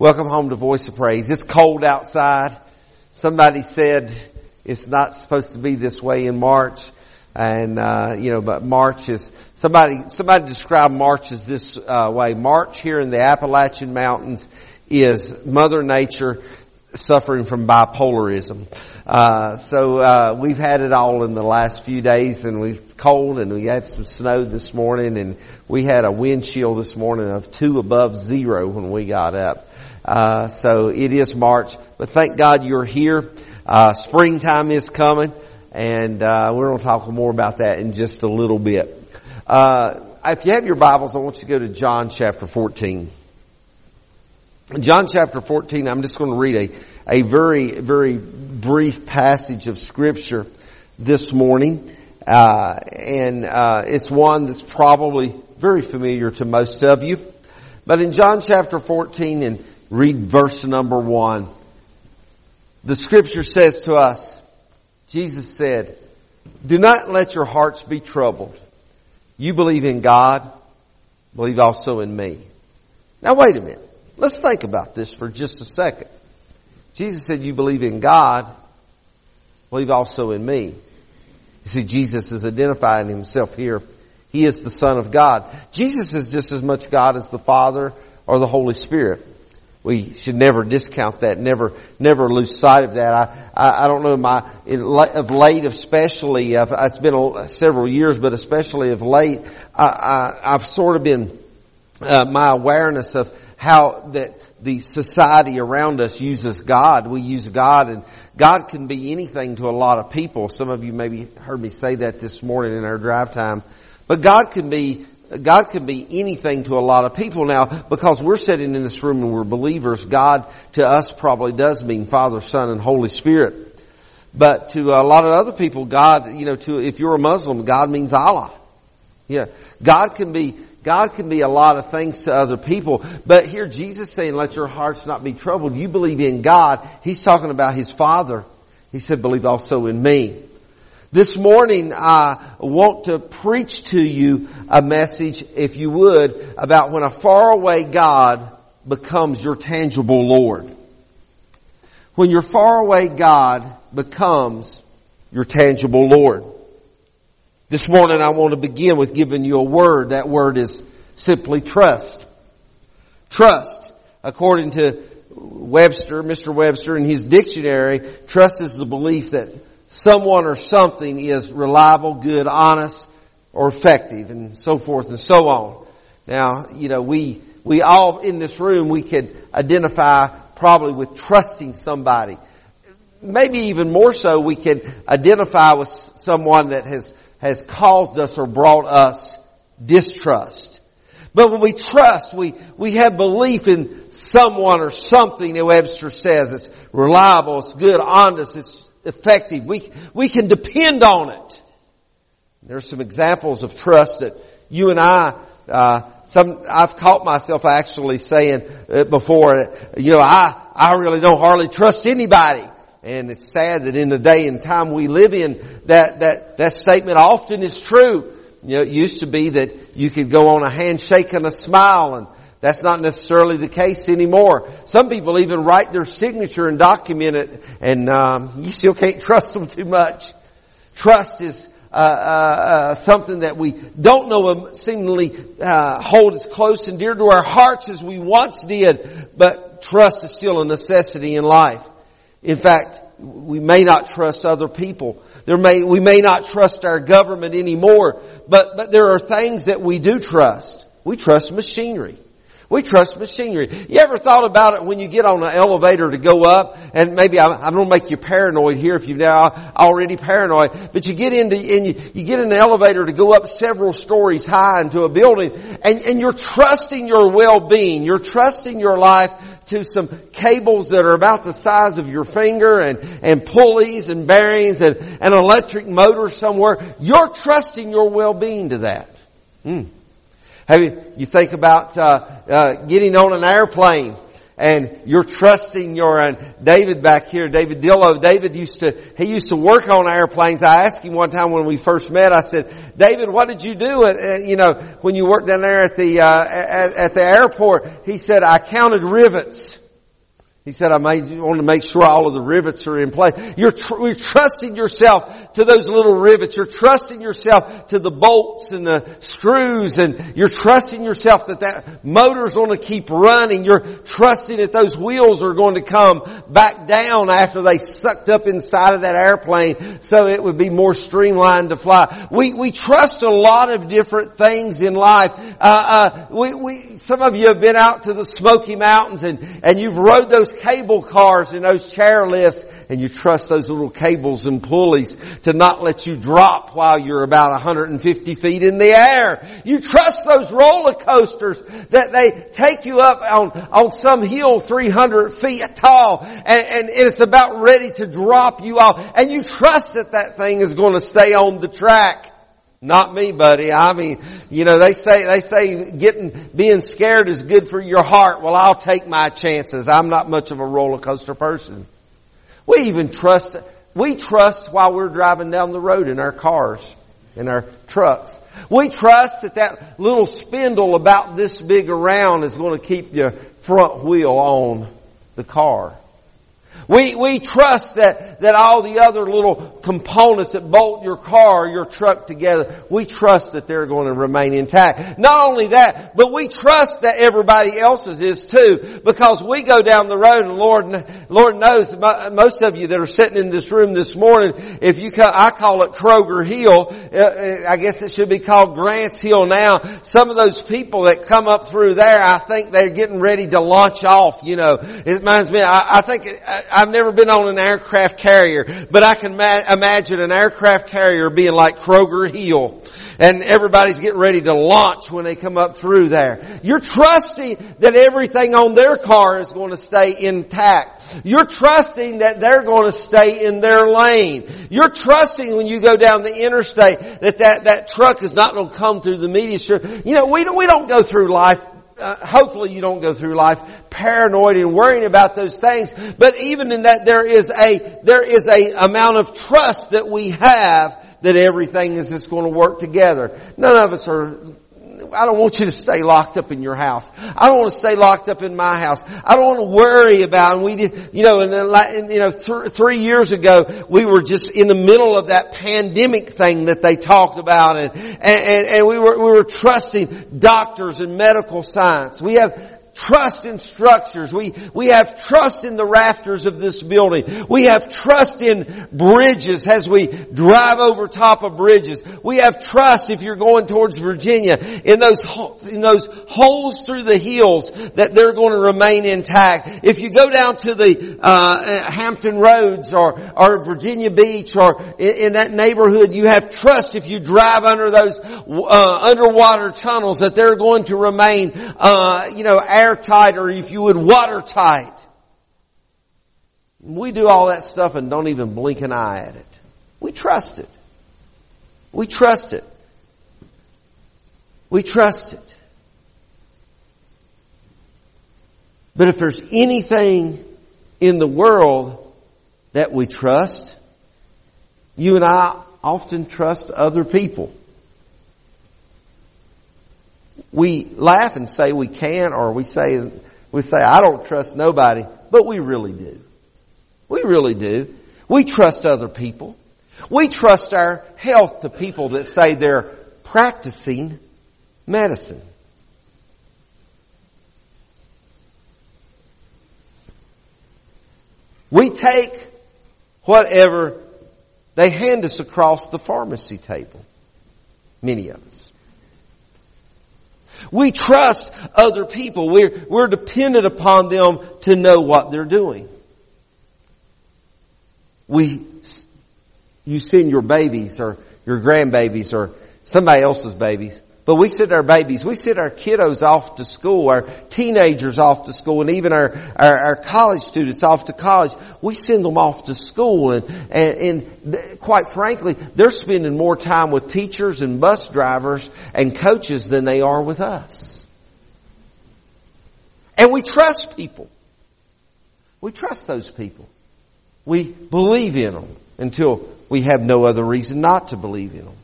Welcome home to Voice of Praise. It's cold outside. Somebody said it's not supposed to be this way in March. And, uh, you know, but March is, somebody, somebody described March as this, uh, way. March here in the Appalachian Mountains is Mother Nature suffering from bipolarism. Uh, so, uh, we've had it all in the last few days and we've cold and we had some snow this morning and we had a wind chill this morning of two above zero when we got up. Uh, so it is March, but thank God you're here. Uh, springtime is coming, and uh, we're going to talk more about that in just a little bit. Uh, if you have your Bibles, I want you to go to John chapter 14. John chapter 14, I'm just going to read a, a very, very brief passage of scripture this morning. Uh, and uh, it's one that's probably very familiar to most of you. But in John chapter 14 and read verse number one. The scripture says to us, Jesus said, do not let your hearts be troubled. You believe in God, believe also in me. Now wait a minute. Let's think about this for just a second. Jesus said, you believe in God, believe also in me. You see, Jesus is identifying himself here. He is the Son of God. Jesus is just as much God as the Father or the Holy Spirit we should never discount that, never, never lose sight of that. I, I, I don't know my, of late especially, I've, it's been a, several years, but especially of late, I, I, have sort of been, uh, my awareness of how that the society around us uses God. We use God and God can be anything to a lot of people. Some of you maybe heard me say that this morning in our drive time. But God can be God can be anything to a lot of people now because we're sitting in this room and we're believers. God to us probably does mean Father, Son, and Holy Spirit. But to a lot of other people, God, you know, to, if you're a Muslim, God means Allah. Yeah. God can be, God can be a lot of things to other people. But here Jesus saying, let your hearts not be troubled. You believe in God. He's talking about His Father. He said, believe also in me. This morning I want to preach to you a message, if you would, about when a faraway God becomes your tangible Lord. When your faraway God becomes your tangible Lord. This morning I want to begin with giving you a word. That word is simply trust. Trust. According to Webster, Mr. Webster in his dictionary, trust is the belief that someone or something is reliable, good, honest, or effective, and so forth and so on. Now, you know, we, we all in this room, we could identify probably with trusting somebody. Maybe even more so, we can identify with someone that has, has caused us or brought us distrust. But when we trust, we, we have belief in someone or something that Webster says. It's reliable, it's good, honest, it's effective. We, we can depend on it. There's some examples of trust that you and I, uh, some, I've caught myself actually saying before, you know, I, I really don't hardly trust anybody. And it's sad that in the day and time we live in, that, that, that statement often is true. You know, it used to be that you could go on a handshake and a smile and that's not necessarily the case anymore. Some people even write their signature and document it, and um, you still can't trust them too much. Trust is uh, uh, uh, something that we don't know seemingly uh, hold as close and dear to our hearts as we once did, but trust is still a necessity in life. In fact, we may not trust other people. There may, we may not trust our government anymore, but, but there are things that we do trust. We trust machinery. We trust machinery. You ever thought about it when you get on an elevator to go up? And maybe I'm, I'm going to make you paranoid here if you're now already paranoid. But you get into, and you, you get in an elevator to go up several stories high into a building and, and you're trusting your well-being. You're trusting your life to some cables that are about the size of your finger and, and pulleys and bearings and an electric motor somewhere. You're trusting your well-being to that. Mm. Have you, you think about uh, uh, getting on an airplane and you're trusting your uh, David back here, David Dillo. David used to he used to work on airplanes. I asked him one time when we first met. I said, David, what did you do? At, you know, when you worked down there at the uh, at, at the airport, he said, I counted rivets. He said, I may want to make sure all of the rivets are in place. You're, tr- you're trusting yourself to those little rivets. You're trusting yourself to the bolts and the screws and you're trusting yourself that that motor's going to keep running. You're trusting that those wheels are going to come back down after they sucked up inside of that airplane so it would be more streamlined to fly. We, we trust a lot of different things in life. Uh, uh, we, we, some of you have been out to the Smoky Mountains and, and you've rode those those cable cars and those chair lifts and you trust those little cables and pulleys to not let you drop while you're about 150 feet in the air. You trust those roller coasters that they take you up on, on some hill 300 feet tall and, and it's about ready to drop you off and you trust that that thing is going to stay on the track. Not me, buddy. I mean, you know, they say, they say getting, being scared is good for your heart. Well, I'll take my chances. I'm not much of a roller coaster person. We even trust, we trust while we're driving down the road in our cars, in our trucks. We trust that that little spindle about this big around is going to keep your front wheel on the car. We, we trust that, that all the other little components that bolt your car your truck together, we trust that they're going to remain intact. Not only that, but we trust that everybody else's is too, because we go down the road and Lord, Lord knows, most of you that are sitting in this room this morning, if you, call, I call it Kroger Hill, uh, uh, I guess it should be called Grants Hill now. Some of those people that come up through there, I think they're getting ready to launch off, you know. It reminds me, I, I think, I, I've never been on an aircraft carrier, but I can ma- imagine an aircraft carrier being like Kroger Hill. And everybody's getting ready to launch when they come up through there. You're trusting that everything on their car is going to stay intact. You're trusting that they're going to stay in their lane. You're trusting when you go down the interstate that that, that truck is not going to come through the media. You know, we don't, we don't go through life uh, hopefully you don't go through life paranoid and worrying about those things. But even in that, there is a there is a amount of trust that we have that everything is just going to work together. None of us are I don't want you to stay locked up in your house. I don't want to stay locked up in my house. I don't want to worry about, and we did, you know, and then, you know, th- three years ago, we were just in the middle of that pandemic thing that they talked about and, and, and we were, we were trusting doctors and medical science. We have trust in structures. We, we have trust in the rafters of this building. We have trust in bridges as we drive over top of bridges. We have trust if you're going towards Virginia in those, in those holes through the hills that they're going to remain intact. If you go down to the, uh, Hampton Roads or, or Virginia Beach or in, in, that neighborhood, you have trust if you drive under those, uh, underwater tunnels that they're going to remain, uh, you know, airtight or if you would watertight. We do all that stuff and don't even blink an eye at it. We trust it. We trust it. We trust it. But if there's anything in the world that we trust, you and I often trust other people we laugh and say we can't or we say, we say, I don't trust nobody, but we really do. We really do. We trust other people. We trust our health to people that say they're practicing medicine. We take whatever they hand us across the pharmacy table. Many of us. We trust other people. We're, we're dependent upon them to know what they're doing. We, you send your babies or your grandbabies or somebody else's babies but we send our babies, we send our kiddos off to school, our teenagers off to school, and even our, our, our college students off to college. We send them off to school and, and, and quite frankly, they're spending more time with teachers and bus drivers and coaches than they are with us. And we trust people. We trust those people. We believe in them until we have no other reason not to believe in them.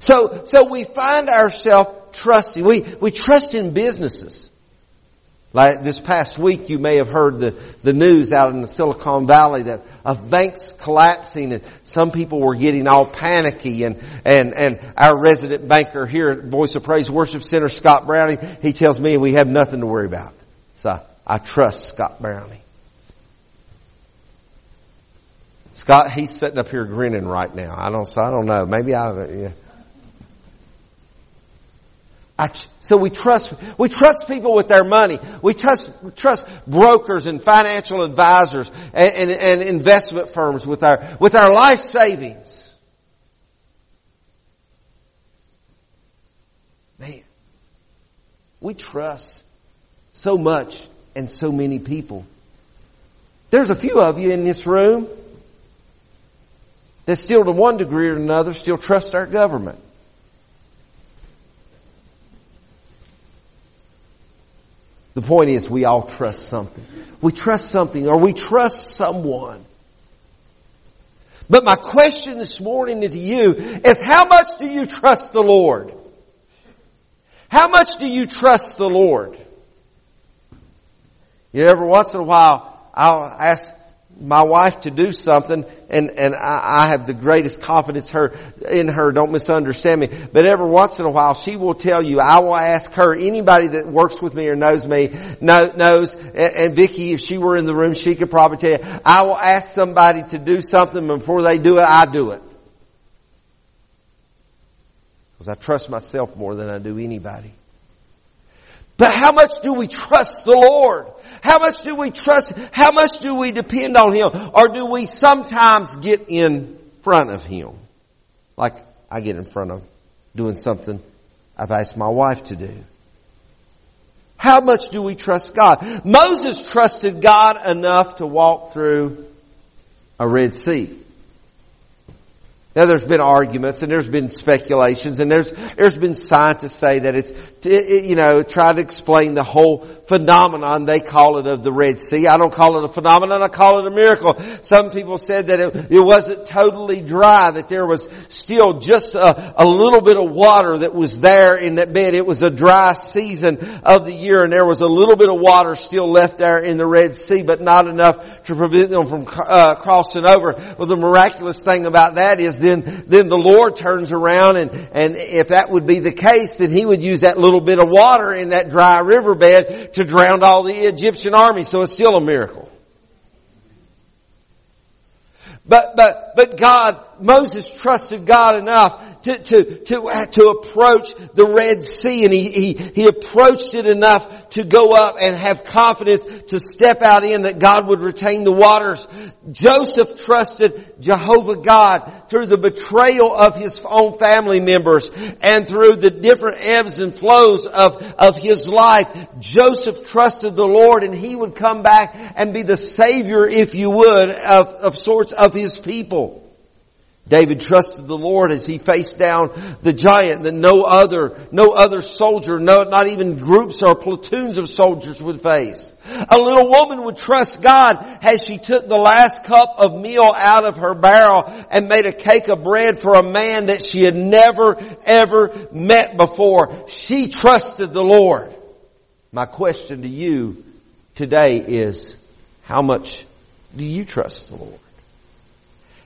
So, so we find ourselves trusting. We, we trust in businesses. Like this past week, you may have heard the, the news out in the Silicon Valley that of banks collapsing and some people were getting all panicky and, and, and our resident banker here at Voice of Praise Worship Center, Scott Browning, he tells me we have nothing to worry about. So I trust Scott Browning. Scott, he's sitting up here grinning right now. I don't, so I don't know. Maybe I, yeah. So we trust, we trust people with their money. We trust, trust brokers and financial advisors and, and, and investment firms with our, with our life savings. Man, we trust so much and so many people. There's a few of you in this room that still to one degree or another still trust our government. The point is we all trust something. We trust something or we trust someone. But my question this morning to you is how much do you trust the Lord? How much do you trust the Lord? You know, every once in a while, I'll ask my wife to do something and, and I, I have the greatest confidence her, in her, don't misunderstand me. But every once in a while she will tell you, I will ask her, anybody that works with me or knows me, know, knows, and, and Vicky, if she were in the room, she could probably tell you, I will ask somebody to do something before they do it, I do it. Because I trust myself more than I do anybody. But how much do we trust the Lord? How much do we trust? How much do we depend on Him? Or do we sometimes get in front of Him? Like I get in front of doing something I've asked my wife to do. How much do we trust God? Moses trusted God enough to walk through a Red Sea. Now there's been arguments and there's been speculations and there's, there's been scientists say that it's, you know, try to explain the whole phenomenon, they call it of the Red Sea. I don't call it a phenomenon, I call it a miracle. Some people said that it, it wasn't totally dry, that there was still just a, a little bit of water that was there in that bed. It was a dry season of the year and there was a little bit of water still left there in the Red Sea, but not enough to prevent them from uh, crossing over. Well, the miraculous thing about that is then, then the Lord turns around and, and if that would be the case, then He would use that little bit of water in that dry riverbed to drown all the Egyptian army, so it's still a miracle. But, but, but God, Moses trusted God enough to, to, to, to approach the Red Sea and he, he, he approached it enough to go up and have confidence to step out in that God would retain the waters. Joseph trusted Jehovah God through the betrayal of his own family members and through the different ebbs and flows of, of his life. Joseph trusted the Lord and he would come back and be the savior, if you would, of, of sorts of his people. David trusted the Lord as he faced down the giant that no other, no other soldier, no, not even groups or platoons of soldiers would face. A little woman would trust God as she took the last cup of meal out of her barrel and made a cake of bread for a man that she had never ever met before. She trusted the Lord. My question to you today is, how much do you trust the Lord?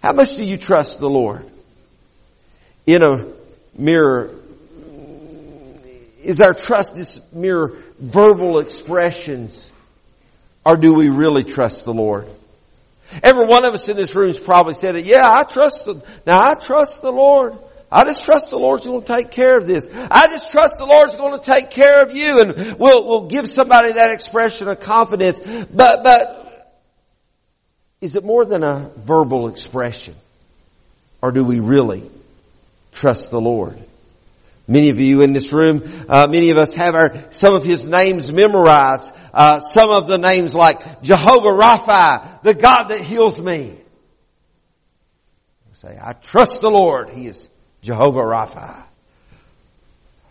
How much do you trust the Lord? In a mere, is our trust this mere verbal expressions? Or do we really trust the Lord? Every one of us in this room has probably said it, yeah, I trust the, now I trust the Lord. I just trust the Lord's going to take care of this. I just trust the Lord's going to take care of you and we'll, we'll give somebody that expression of confidence. But, but is it more than a verbal expression? Or do we really trust the Lord? Many of you in this room, uh, many of us have our, some of His names memorized. Uh, some of the names like Jehovah Rapha, the God that heals me. Say, I trust the Lord. He is Jehovah Rapha.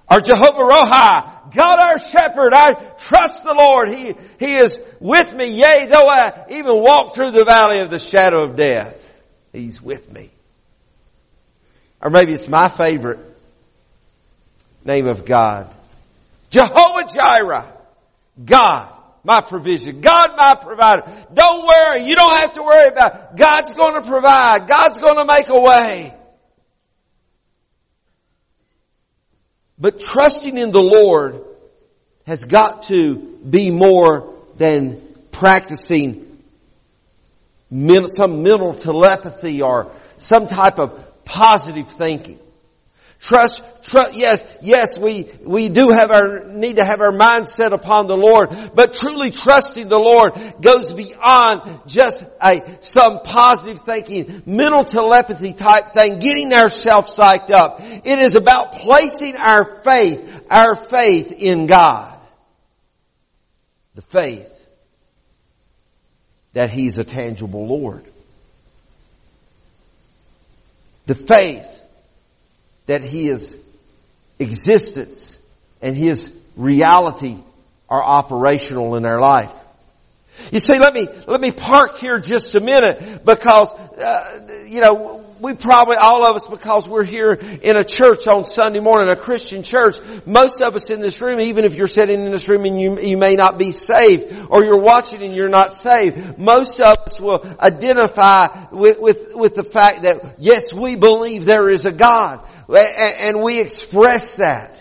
Or Jehovah Rohi, God our shepherd, I trust the Lord. He, He is with me. Yea, though I even walk through the valley of the shadow of death, He's with me. Or maybe it's my favorite name of God. Jehovah Jireh. God my provision. God my provider. Don't worry. You don't have to worry about it. God's going to provide. God's going to make a way. But trusting in the Lord has got to be more than practicing some mental telepathy or some type of positive thinking. Trust, trust, yes, yes, we, we do have our, need to have our mind set upon the Lord, but truly trusting the Lord goes beyond just a, some positive thinking, mental telepathy type thing, getting ourselves psyched up. It is about placing our faith, our faith in God. The faith that He's a tangible Lord. The faith that His existence and His reality are operational in our life. You see, let me, let me park here just a minute because, uh, you know, we probably, all of us, because we're here in a church on Sunday morning, a Christian church, most of us in this room, even if you're sitting in this room and you, you may not be saved, or you're watching and you're not saved, most of us will identify with, with, with the fact that, yes, we believe there is a God. And we express that.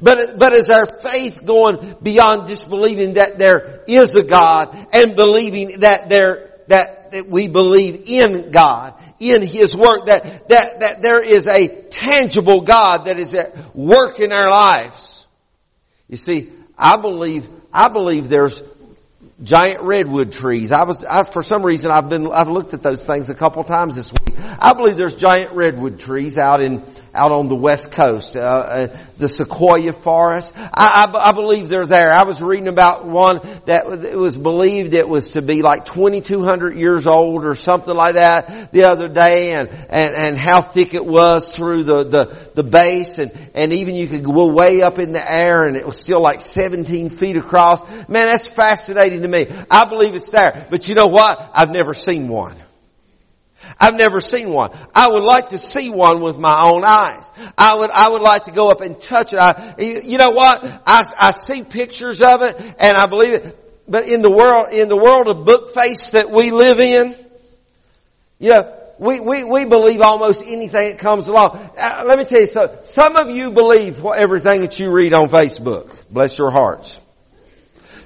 But, but is our faith going beyond just believing that there is a God and believing that there, that, that we believe in God, in His work, that, that, that there is a tangible God that is at work in our lives? You see, I believe, I believe there's giant redwood trees. I was, I, for some reason, I've been, I've looked at those things a couple times this week. I believe there's giant redwood trees out in, out on the west coast, uh, uh, the sequoia forest. I, I, I, believe they're there. I was reading about one that it was believed it was to be like 2,200 years old or something like that the other day, and and and how thick it was through the the the base, and and even you could go way up in the air, and it was still like 17 feet across. Man, that's fascinating to me. I believe it's there, but you know what? I've never seen one. I've never seen one. I would like to see one with my own eyes. I would, I would like to go up and touch it. I, you know what? I, I see pictures of it and I believe it. But in the world, in the world of book face that we live in, you know, we, we, we believe almost anything that comes along. Uh, let me tell you something. Some of you believe everything that you read on Facebook. Bless your hearts.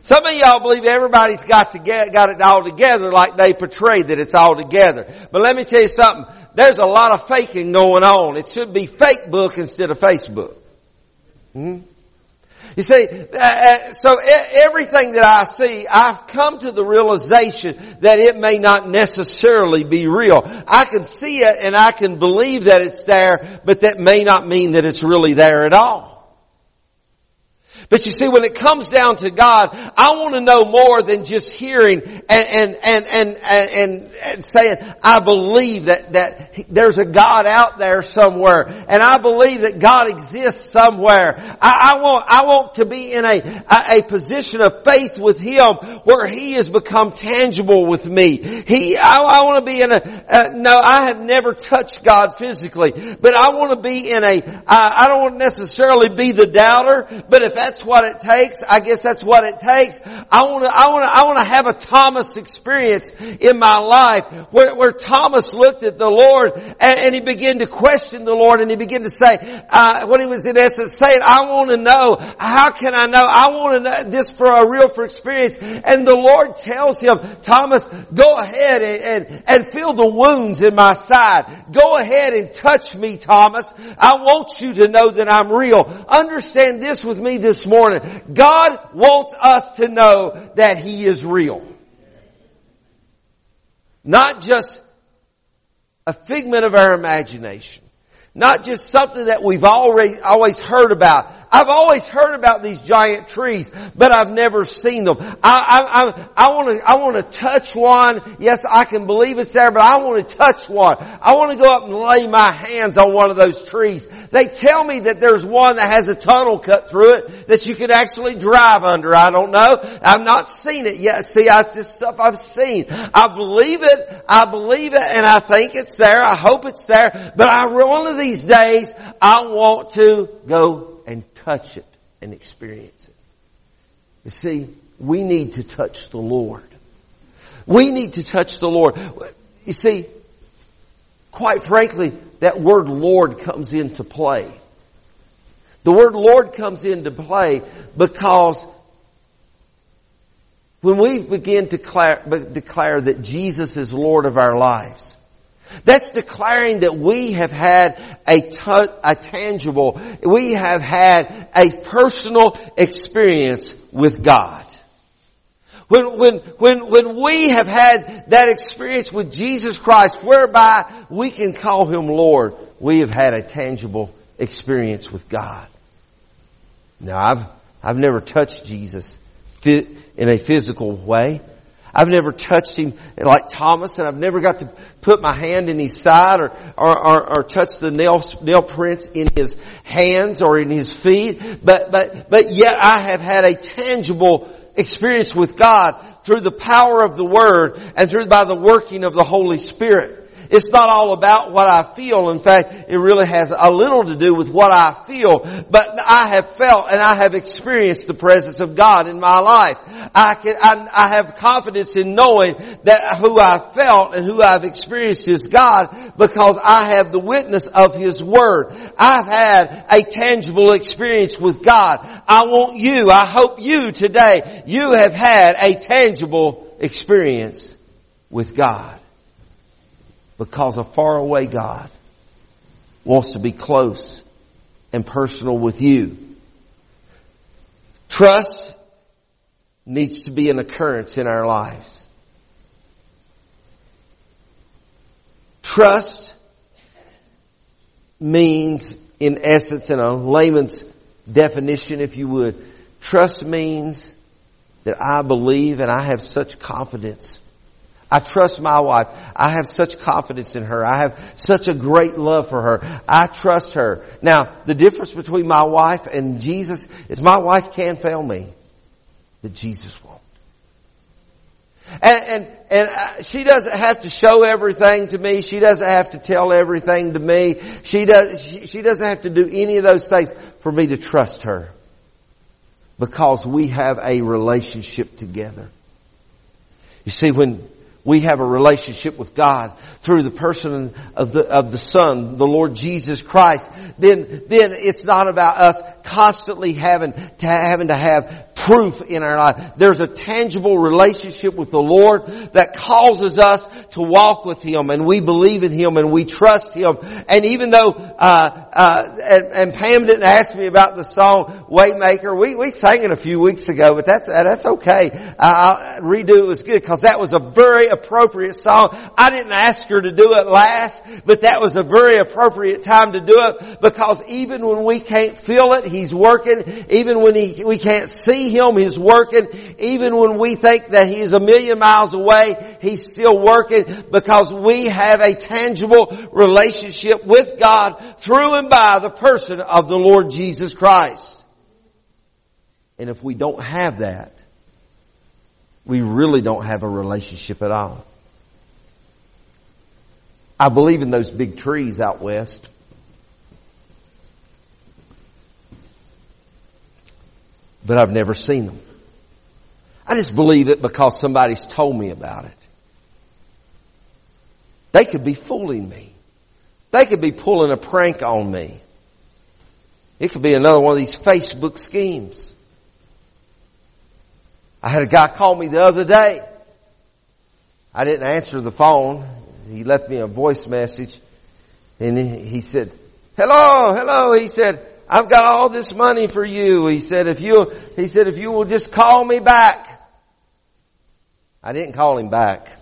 Some of y'all believe everybody's got to get, got it all together like they portray that it's all together. But let me tell you something. There's a lot of faking going on. It should be fake book instead of Facebook. hmm You see, uh, uh so everything that I see, I've come to the realization that it may not necessarily be real. I can see it and I can believe that it's there, but that may not mean that it's really there at all. But you see, when it comes down to God, I want to know more than just hearing and, and, and, and, and, and saying, I believe that, that there's a God out there somewhere. And I believe that God exists somewhere. I, I want, I want to be in a, a, position of faith with Him where He has become tangible with me. He, I, I want to be in a, uh, no, I have never touched God physically, but I want to be in a. I, I don't want to necessarily be the doubter, but if that's what it takes, I guess that's what it takes. I want to, I want to, I want to have a Thomas experience in my life where, where Thomas looked at the Lord and, and, he began to question the Lord and he began to say, uh, what he was in essence saying, I want to know, how can I know? I want to know this for a real for experience. And the Lord tells him, Thomas, go ahead and, and, and feel the wounds in my side. Go ahead and touch me, Thomas. I want you to know that I'm real. Understand this with me morning. God wants us to know that He is real. Not just a figment of our imagination. Not just something that we've already, always heard about. I've always heard about these giant trees, but I've never seen them. I, I, I, want to, I want to touch one. Yes, I can believe it's there, but I want to touch one. I want to go up and lay my hands on one of those trees. They tell me that there's one that has a tunnel cut through it that you could actually drive under. I don't know. I've not seen it yet. See, that's just stuff I've seen. I believe it. I believe it and I think it's there. I hope it's there. But I, one of these days, I want to go and touch it and experience it. You see, we need to touch the Lord. We need to touch the Lord. You see, quite frankly, that word Lord comes into play. The word Lord comes into play because when we begin to declare, declare that Jesus is Lord of our lives, that's declaring that we have had a, t- a tangible, we have had a personal experience with God. When, when, when, when we have had that experience with Jesus Christ whereby we can call Him Lord, we have had a tangible experience with God. Now I've, I've never touched Jesus in a physical way. I've never touched him like Thomas and I've never got to put my hand in his side or, or, or, or touch the nail, nail prints in his hands or in his feet. But, but, but yet I have had a tangible experience with God through the power of the Word and through by the working of the Holy Spirit. It's not all about what I feel. In fact, it really has a little to do with what I feel. But I have felt and I have experienced the presence of God in my life. I can, I, I have confidence in knowing that who I felt and who I've experienced is God because I have the witness of His Word. I've had a tangible experience with God. I want you, I hope you today, you have had a tangible experience with God because a faraway God wants to be close and personal with you. Trust needs to be an occurrence in our lives. Trust means, in essence, in a layman's definition, if you would, trust means that I believe and I have such confidence I trust my wife. I have such confidence in her. I have such a great love for her. I trust her. Now, the difference between my wife and Jesus is my wife can fail me, but Jesus won't. And, and, and she doesn't have to show everything to me. She doesn't have to tell everything to me. She does, she, she doesn't have to do any of those things for me to trust her. Because we have a relationship together. You see, when we have a relationship with God through the person of the, of the Son, the Lord Jesus Christ, then, then it's not about us constantly having to, having to have proof in our life. There's a tangible relationship with the Lord that causes us to walk with Him and we believe in Him and we trust Him. And even though, uh, uh, and, and, Pam didn't ask me about the song Waymaker, we, we sang it a few weeks ago, but that's, that's okay. I'll redo it was good because that was a very appropriate song. I didn't ask her to do it last, but that was a very appropriate time to do it because even when we can't feel it, He's working. Even when he, we can't see Him, He's working. Even when we think that He is a million miles away, He's still working because we have a tangible relationship with God through and by the person of the Lord Jesus Christ. And if we don't have that, we really don't have a relationship at all. I believe in those big trees out west. But I've never seen them. I just believe it because somebody's told me about it. They could be fooling me. They could be pulling a prank on me. It could be another one of these Facebook schemes. I had a guy call me the other day. I didn't answer the phone. He left me a voice message and he said, hello, hello. He said, I've got all this money for you. He said, if you, he said, if you will just call me back. I didn't call him back.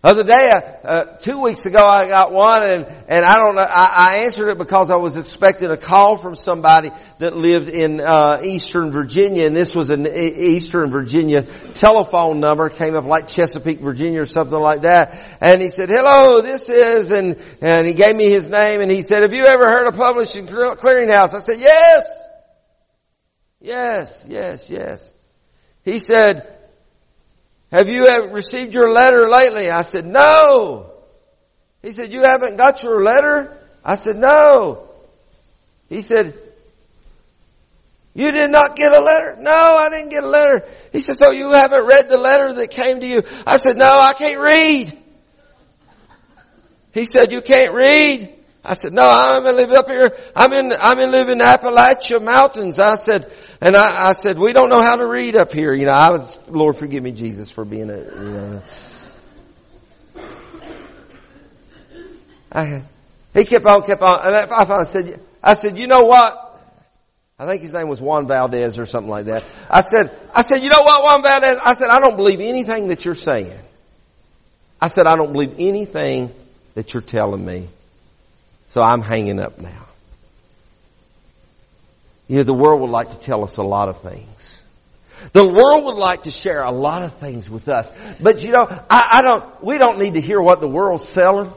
Other day, uh, uh, two weeks ago, I got one, and and I don't know. I, I, answered it because I was expecting a call from somebody that lived in uh, Eastern Virginia, and this was an Eastern Virginia telephone number. Came up like Chesapeake, Virginia, or something like that. And he said, "Hello, this is," and and he gave me his name, and he said, "Have you ever heard of Publishing Clearinghouse?" I said, "Yes, yes, yes, yes." He said. Have you received your letter lately? I said, no. He said, you haven't got your letter? I said, no. He said, You did not get a letter? No, I didn't get a letter. He said, so you haven't read the letter that came to you? I said, no, I can't read. He said, you can't read. I said, no, I'm in live up here. I'm in, I'm in live in Appalachia mountains. I said, and I, I said, we don't know how to read up here. You know, I was, Lord forgive me Jesus for being a, you know. I, he kept on, kept on, and I finally said, I said, you know what? I think his name was Juan Valdez or something like that. I said, I said, you know what, Juan Valdez? I said, I don't believe anything that you're saying. I said, I don't believe anything that you're telling me. So I'm hanging up now. You know, the world would like to tell us a lot of things. The world would like to share a lot of things with us. But you know, I, I don't, we don't need to hear what the world's selling.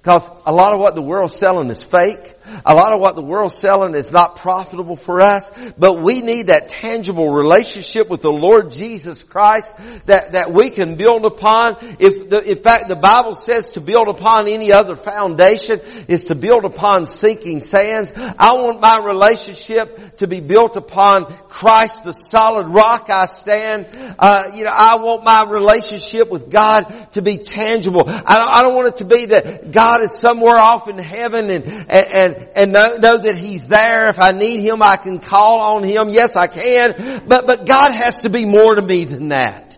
Because a lot of what the world's selling is fake. A lot of what the world's selling is not profitable for us, but we need that tangible relationship with the Lord Jesus Christ that, that we can build upon. If the, in fact the Bible says to build upon any other foundation is to build upon sinking sands. I want my relationship to be built upon Christ, the solid rock I stand. Uh, you know, I want my relationship with God to be tangible. I don't, I don't want it to be that God is somewhere off in heaven and, and, and know, know that He's there. If I need Him, I can call on Him. Yes, I can. But, but God has to be more to me than that.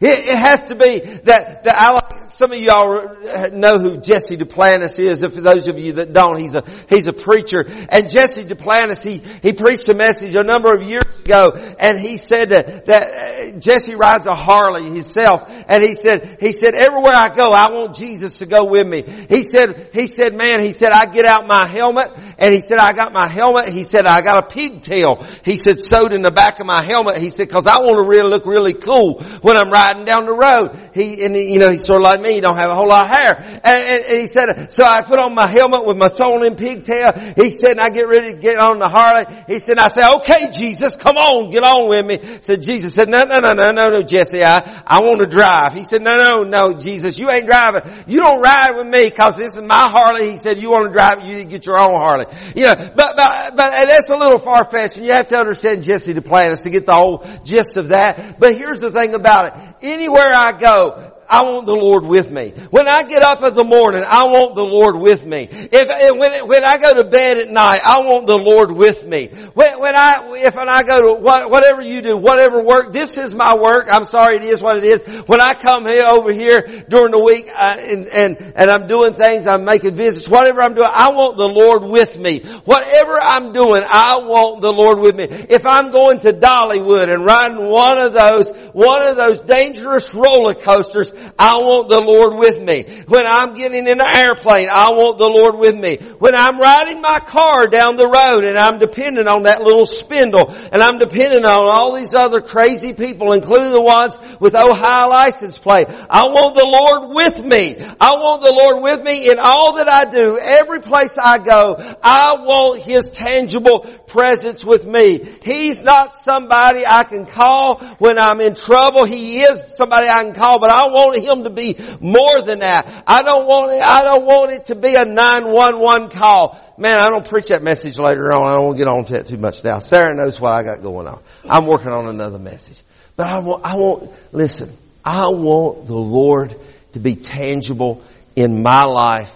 It, it has to be that, that I like, some of y'all know who Jesse Duplantis is. If those of you that don't, he's a, he's a preacher. And Jesse Duplantis, he, he preached a message a number of years ago and he said that, that uh, Jesse rides a Harley himself and he said, he said, everywhere I go, I want Jesus to go with me. He said, he said, man, he said, I get out my helmet and he said, I got my helmet. He said, I got a pigtail. He said, sewed in the back of my helmet. He said, cause I want to really look really cool when I'm riding riding down the road. He, and he, you know, he's sort of like me, he don't have a whole lot of hair. And, and, and he said, so I put on my helmet with my soul in pigtail. He said, and I get ready to get on the Harley. He said, I said, okay, Jesus, come on, get on with me. Said, Jesus said, no, no, no, no, no, no, Jesse, I, I want to drive. He said, no, no, no, Jesus, you ain't driving. You don't ride with me because this is my Harley. He said, you want to drive, you need to get your own Harley. You know, but, but, but that's a little far-fetched and you have to understand Jesse Duplantis to get the whole gist of that. But here's the thing about it anywhere I go, I want the Lord with me. When I get up in the morning, I want the Lord with me. If, when, when I go to bed at night, I want the Lord with me. When, when I, if when I go to what, whatever you do, whatever work, this is my work. I'm sorry it is what it is. When I come here over here during the week, uh, and, and, and I'm doing things, I'm making visits, whatever I'm doing, I want the Lord with me. Whatever I'm doing, I want the Lord with me. If I'm going to Dollywood and riding one of those, one of those dangerous roller coasters, I want the Lord with me. When I'm getting in an airplane, I want the Lord with me. When I'm riding my car down the road and I'm dependent on that little spindle and I'm dependent on all these other crazy people, including the ones with Ohio license plate, I want the Lord with me. I want the Lord with me in all that I do. Every place I go, I want His tangible presence with me. He's not somebody I can call when I'm in trouble. He is somebody I can call, but I want want him to be more than that. I don't want it, I don't want it to be a 911 call. Man, I don't preach that message later on. I don't want to get on to that too much now. Sarah knows what I got going on. I'm working on another message. But I want, I want, listen, I want the Lord to be tangible in my life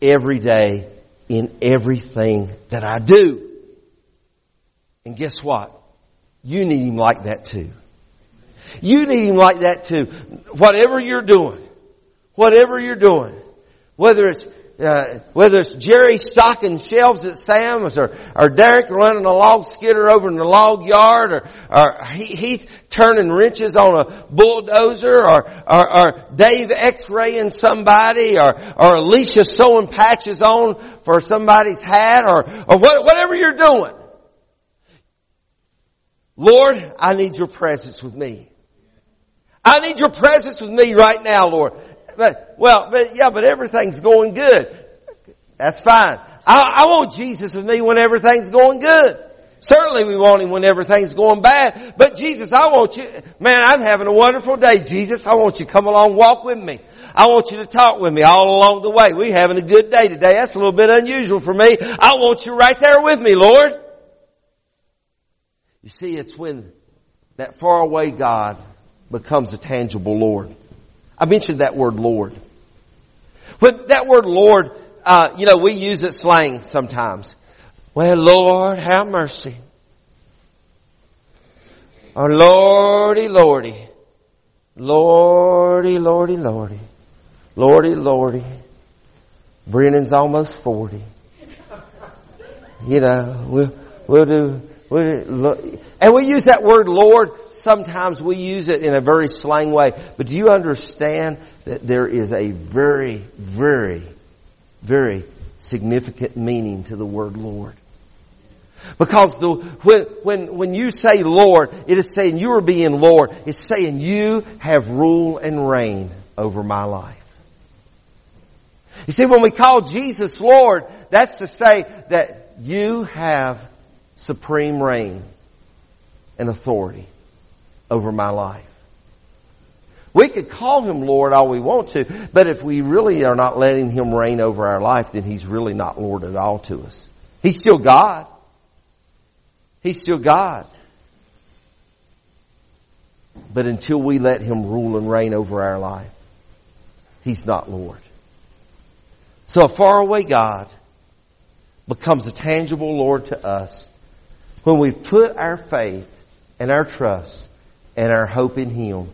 every day in everything that I do. And guess what? You need Him like that too. You need Him like that too. Whatever you're doing, whatever you're doing, whether it's uh, whether it's Jerry stocking shelves at Sam's or, or Derek running a log skidder over in the log yard or, or Heath turning wrenches on a bulldozer or, or, or Dave x-raying somebody or, or Alicia sewing patches on for somebody's hat or, or what, whatever you're doing. Lord, I need your presence with me. I need your presence with me right now, Lord. But, well, but yeah, but everything's going good. That's fine. I, I want Jesus with me when everything's going good. Certainly we want Him when everything's going bad. But Jesus, I want you, man, I'm having a wonderful day. Jesus, I want you to come along, walk with me. I want you to talk with me all along the way. We're having a good day today. That's a little bit unusual for me. I want you right there with me, Lord. You see, it's when that faraway God becomes a tangible Lord. I mentioned that word Lord. When that word Lord, uh, you know, we use it slang sometimes. Well, Lord, have mercy. Oh, Lordy, Lordy. Lordy, Lordy, Lordy. Lordy, Lordy. Brennan's almost 40. You know, we'll, we'll do, and we use that word Lord, sometimes we use it in a very slang way, but do you understand that there is a very, very, very significant meaning to the word Lord? Because the, when, when, when you say Lord, it is saying you are being Lord. It's saying you have rule and reign over my life. You see, when we call Jesus Lord, that's to say that you have supreme reign and authority over my life. We could call him Lord all we want to, but if we really are not letting him reign over our life, then he's really not Lord at all to us. He's still God. He's still God. But until we let him rule and reign over our life, he's not Lord. So a faraway God becomes a tangible Lord to us when we put our faith and our trust and our hope in Him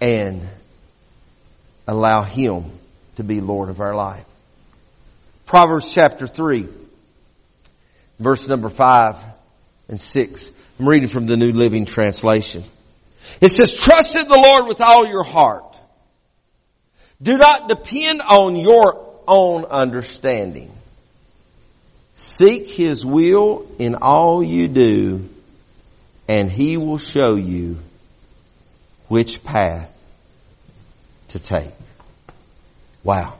and allow Him to be Lord of our life. Proverbs chapter 3, verse number 5 and 6. I'm reading from the New Living Translation. It says, trust in the Lord with all your heart. Do not depend on your own understanding. Seek His will in all you do and He will show you which path to take. Wow.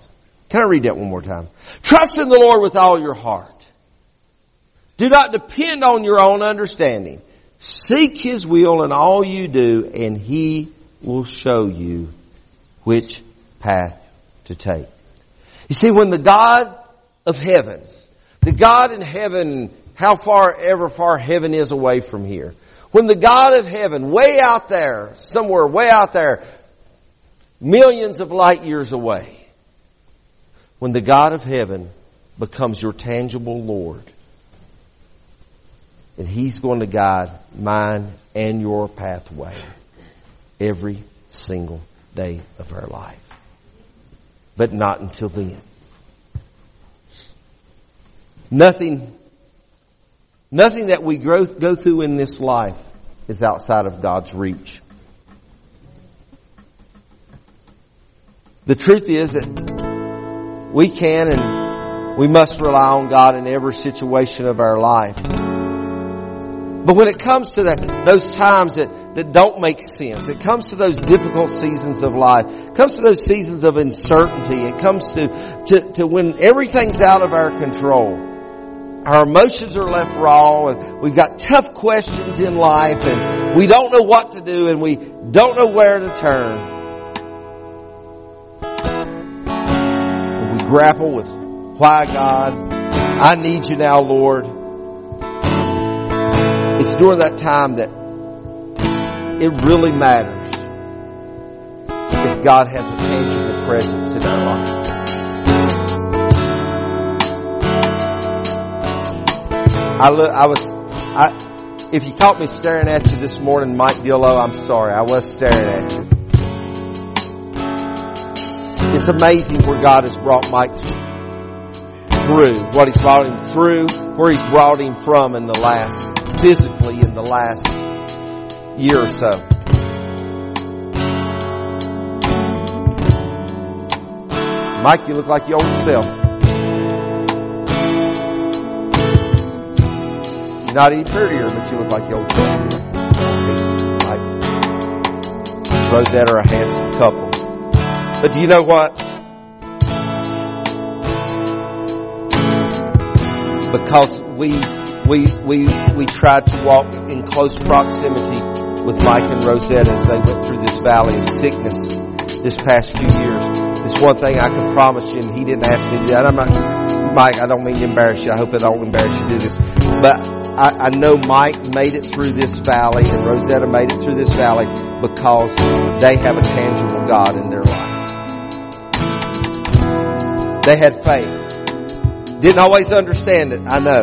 Can I read that one more time? Trust in the Lord with all your heart. Do not depend on your own understanding. Seek His will in all you do and He will show you which path to take. You see, when the God of heaven, the God in heaven, how far ever far heaven is away from here, when the God of heaven, way out there, somewhere way out there, millions of light years away, when the God of heaven becomes your tangible Lord, and He's going to guide mine and your pathway every single day of our life. But not until then. Nothing Nothing that we go, go through in this life is outside of God's reach. The truth is that we can and we must rely on God in every situation of our life. But when it comes to that, those times that, that don't make sense, it comes to those difficult seasons of life, it comes to those seasons of uncertainty, it comes to, to, to when everything's out of our control our emotions are left raw and we've got tough questions in life and we don't know what to do and we don't know where to turn. And we grapple with why God, I need you now, Lord. It's during that time that it really matters if God has a tangible presence in our life. I look, I was, I, if you caught me staring at you this morning, Mike Dillo, I'm sorry. I was staring at you. It's amazing where God has brought Mike through, what He's brought him through, where He's brought him from in the last, physically in the last year or so. Mike, you look like your old self. Not any prettier, but you look like your old self. Like Rosette are a handsome couple. But do you know what? Because we we we we tried to walk in close proximity with Mike and Rosette as they went through this valley of sickness this past few years. It's one thing I can promise you, and he didn't ask me do that. I'm not Mike, I don't mean to embarrass you. I hope I don't embarrass you to do this. But I, I know Mike made it through this valley and Rosetta made it through this valley because they have a tangible God in their life. They had faith. Didn't always understand it, I know.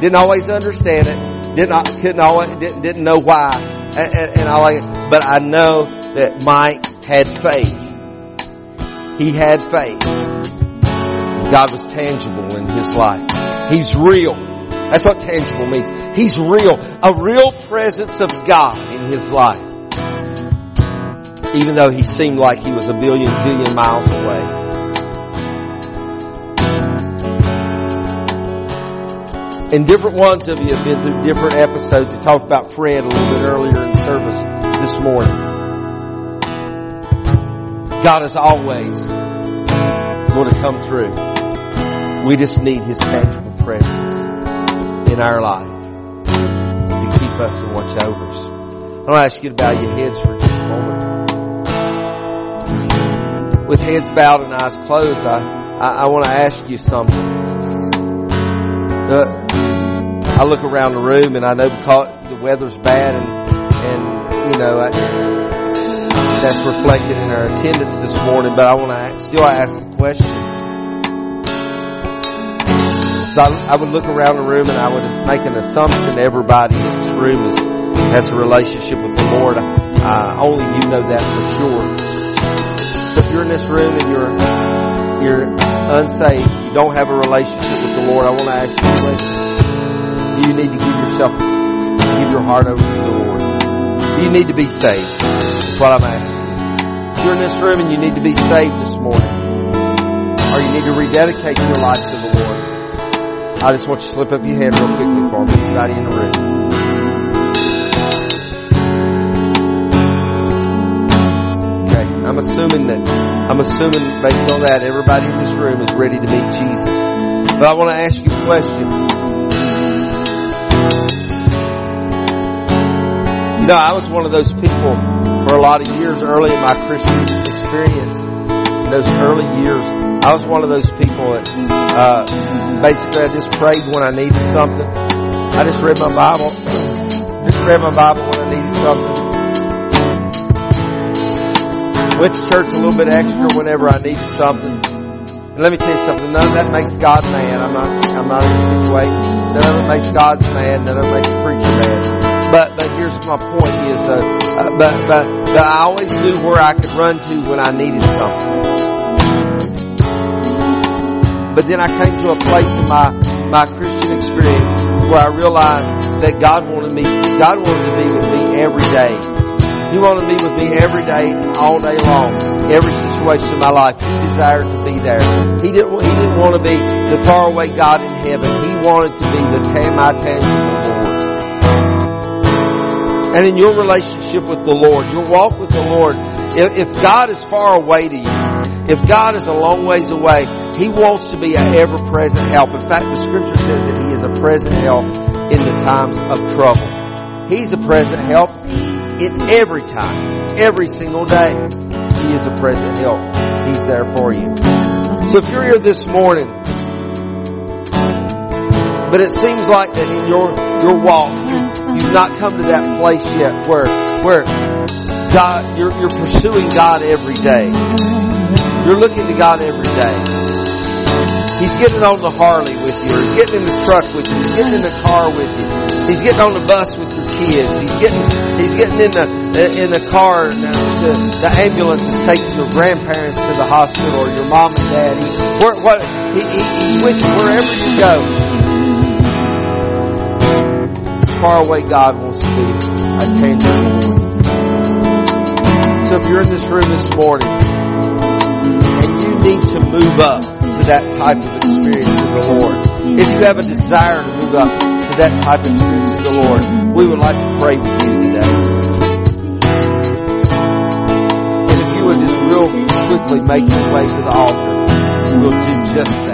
Didn't always understand it. Didn't, couldn't always, didn't, didn't know why. And, and, and I like, it. but I know that Mike had faith. He had faith. God was tangible in his life. He's real. That's what tangible means. He's real. A real presence of God in his life. Even though he seemed like he was a billion zillion miles away. And different ones of you have been through different episodes. We talked about Fred a little bit earlier in service this morning. God is always going to come through. We just need His tangible presence in our life to keep us and watch over us. To ask you to bow your heads for just a moment. With heads bowed and eyes closed, I, I, I want to ask you something. I look around the room and I know because the weather's bad and, and, you know, I, that's reflected in our attendance this morning, but I want to still ask the question. So I, I, would look around the room and I would make an assumption everybody in this room is, has a relationship with the Lord. Uh, only you know that for sure. So if you're in this room and you're, you're unsaved, you don't have a relationship with the Lord, I want to ask you a question do you need to give yourself, give your heart over to the Lord? Do you need to be saved? That's what I'm asking. If you're in this room and you need to be saved this morning, or you need to rededicate your life to the Lord, I just want you to slip up your hand real quickly for me, everybody in the room. Okay, I'm assuming that, I'm assuming based on that, everybody in this room is ready to meet Jesus. But I want to ask you a question. Know, I was one of those people for a lot of years early in my Christian experience. In those early years, I was one of those people that, uh, basically I just prayed when I needed something. I just read my Bible. Just read my Bible when I needed something. Went to church a little bit extra whenever I needed something. And let me tell you something, none of that makes God mad. I'm not, I'm not insinuating. None of it makes God mad. None of it makes the preacher mad. But, but here's my point is, uh, uh, but, but, but I always knew where I could run to when I needed something. But then I came to a place in my, my Christian experience where I realized that God wanted me, God wanted to be with me every day. He wanted to be with me every day, all day long, every situation in my life. He desired to be there. He didn't, he didn't want to be the faraway God in heaven. He wanted to be the my tangible and in your relationship with the Lord, your walk with the Lord, if, if God is far away to you, if God is a long ways away, He wants to be an ever-present help. In fact, the scripture says that He is a present help in the times of trouble. He's a present help in every time, every single day. He is a present help. He's there for you. So if you're here this morning, but it seems like that in your, your walk, you You've not come to that place yet where, where God, you're, you're pursuing God every day. You're looking to God every day. He's getting on the Harley with you, or he's getting in the truck with you, he's getting in the car with you. He's getting on the bus with your kids. He's getting, he's getting in the, in the car, the, the, the ambulance is taking your grandparents to the hospital, or your mom and dad. He, where, what, he, he, he's with you wherever you go far away God wants to be a tangible So if you're in this room this morning and you need to move up that type of experience with the Lord, if you have a desire to move up to that type of experience with the Lord, we would like to pray with you today. And if you would just real quickly make your way to the altar, we'll do just that.